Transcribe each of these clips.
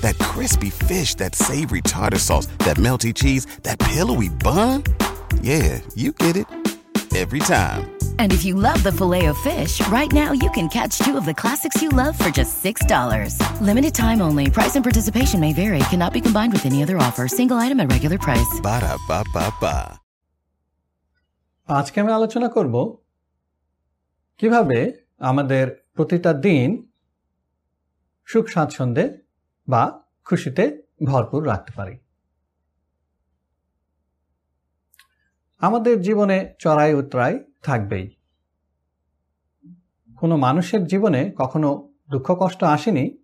That crispy fish, that savory tartar sauce, that melty cheese, that pillowy bun. Yeah, you get it every time. And if you love the filet of fish, right now you can catch two of the classics you love for just $6. Limited time only. Price and participation may vary. Cannot be combined with any other offer. Single item at regular price. Ba da ba ba ba. আজকে আমি আলোচনা করব কিভাবে আমাদের প্রতিটা দিন সুখ স্বাচ্ছন্দ্যে বা খুশিতে ভরপুর রাখতে পারি। আমাদের জীবনে চড়াই উতরাই থাকবেই। কোনো মানুষের জীবনে কখনো দুঃখ কষ্ট আসেনি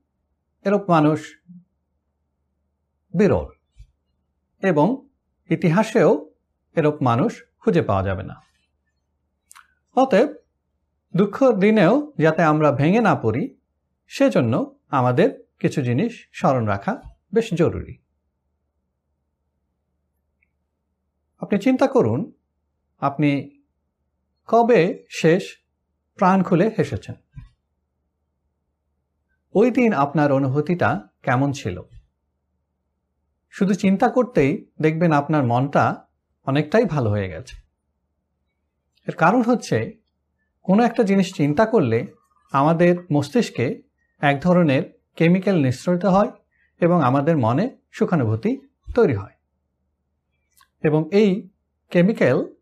এরকম মানুষ বিরল এবং ইতিহাসেও এরকম মানুষ খুঁজে পাওয়া যাবে না। অতএব দুঃখ দিনেও যাতে আমরা ভেঙে না পড়ি, সেজন্য আমাদের কিছু জিনিস স্মরণ রাখা বেশ জরুরি। আপনি চিন্তা করুন, আপনি কবে শেষ প্রাণ খুলে হেসেছেন? ওই দিন আপনার অনুভূতিটা কেমন ছিল? শুধু চিন্তা করতেই দেখবেন আপনার মনটা অনেকটাই ভালো হয়ে গেছে। এর কারণ হচ্ছে, কোনো একটা জিনিস চিন্তা করলে আমাদের মস্তিষ্কে এক ধরনের কেমিক্যাল নিঃসৃত হয় এবং আমাদের মনে সুখানুভূতি তৈরি হয়। এবং এই কেমিক্যাল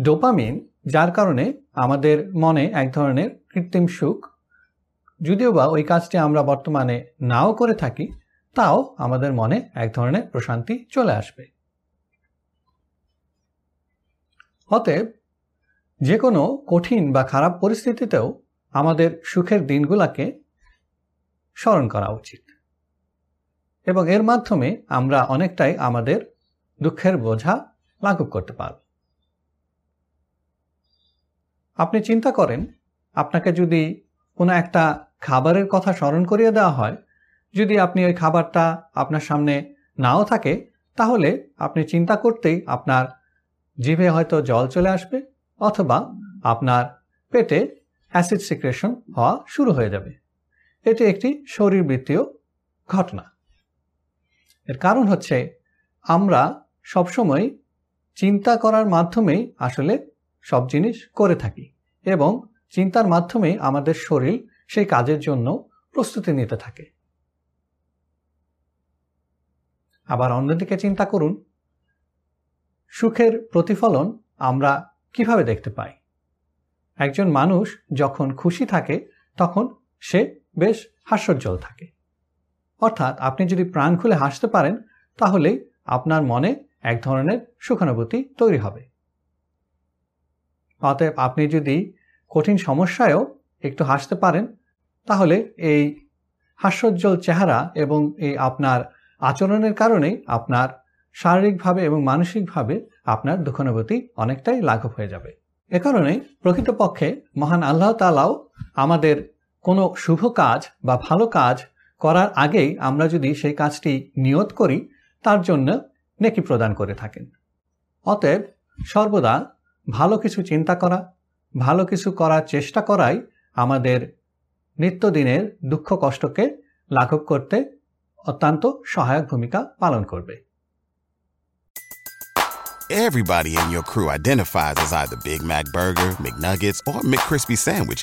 ডোপামিন, যার কারণে আমাদের মনে এক ধরনের কৃত্রিম সুখ, যদিও বা ওই কাজটি আমরা বর্তমানে নাও করে থাকি, তাও আমাদের মনে এক ধরনের প্রশান্তি চলে আসবে। অতএব যে কোনো কঠিন বা খারাপ পরিস্থিতিতেও আমাদের সুখের দিনগুলোকে স্মরণ করা উচিত। এবং এর মাধ্যমে আমরা অনেকটাই আমাদের দুঃখের বোঝা লাঘব করতে পারব। আপনি চিন্তা করেন, আপনাকে যদি কোনো একটা খাবারের কথা স্মরণ করিয়ে দেওয়া হয়, যদি আপনি ওই খাবারটা আপনার সামনে নাও থাকে, তাহলে আপনি চিন্তা করতেই আপনার জিভে হয়তো জল চলে আসবে, অথবা আপনার পেটে অ্যাসিড সিক্রেশন হওয়া শুরু হয়ে যাবে। এটি একটি শরীরবৃত্তীয় ঘটনা। এর কারণ হচ্ছে আমরা সবসময় চিন্তা করার মাধ্যমেই আসলে সব জিনিস করে থাকি এবং চিন্তার মাধ্যমে আমাদের শরীর সেই কাজের জন্য প্রস্তুতি নিতে থাকে। আবার অন্যদিকে চিন্তা করুন, সুখের প্রতিফলন আমরা কীভাবে দেখতে পাই? একজন মানুষ যখন খুশি থাকে, তখন সে বেশ হাস্যোজ্জ্বল থাকে। অর্থাৎ আপনি যদি প্রাণ খুলে হাসতে পারেন তাহলেই আপনার মনে এক ধরনের সুখানুভূতি তৈরি হবে। অতএব আপনি যদি কঠিন সমস্যায়ও একটু হাসতে পারেন, তাহলে এই হাস্যোজ্জ্বল চেহারা এবং এই আপনার আচরণের কারণেই আপনার শারীরিকভাবে এবং মানসিকভাবে আপনার দুঃখানুভূতি অনেকটাই লাঘব হয়ে যাবে। এ কারণে প্রকৃতপক্ষে মহান আল্লাহ তালাও আমাদের কোনো শুভ কাজ বা ভালো কাজ করার আগেই আমরা যদি সেই কাজটি নিয়ত করি তার জন্য নেকি প্রদান করে থাকেন। অতএব সর্বদা ভালো কিছু চিন্তা করা ভালো কিছু করার চেষ্টা করাই আমাদের নিত্যদিনের দুঃখ কষ্টকে লাঘব করতে অত্যন্ত সহায়ক ভূমিকা পালন করবে। Everybody in your crew identifies as either Big Mac Burger, McNuggets, or McCrispy Sandwich,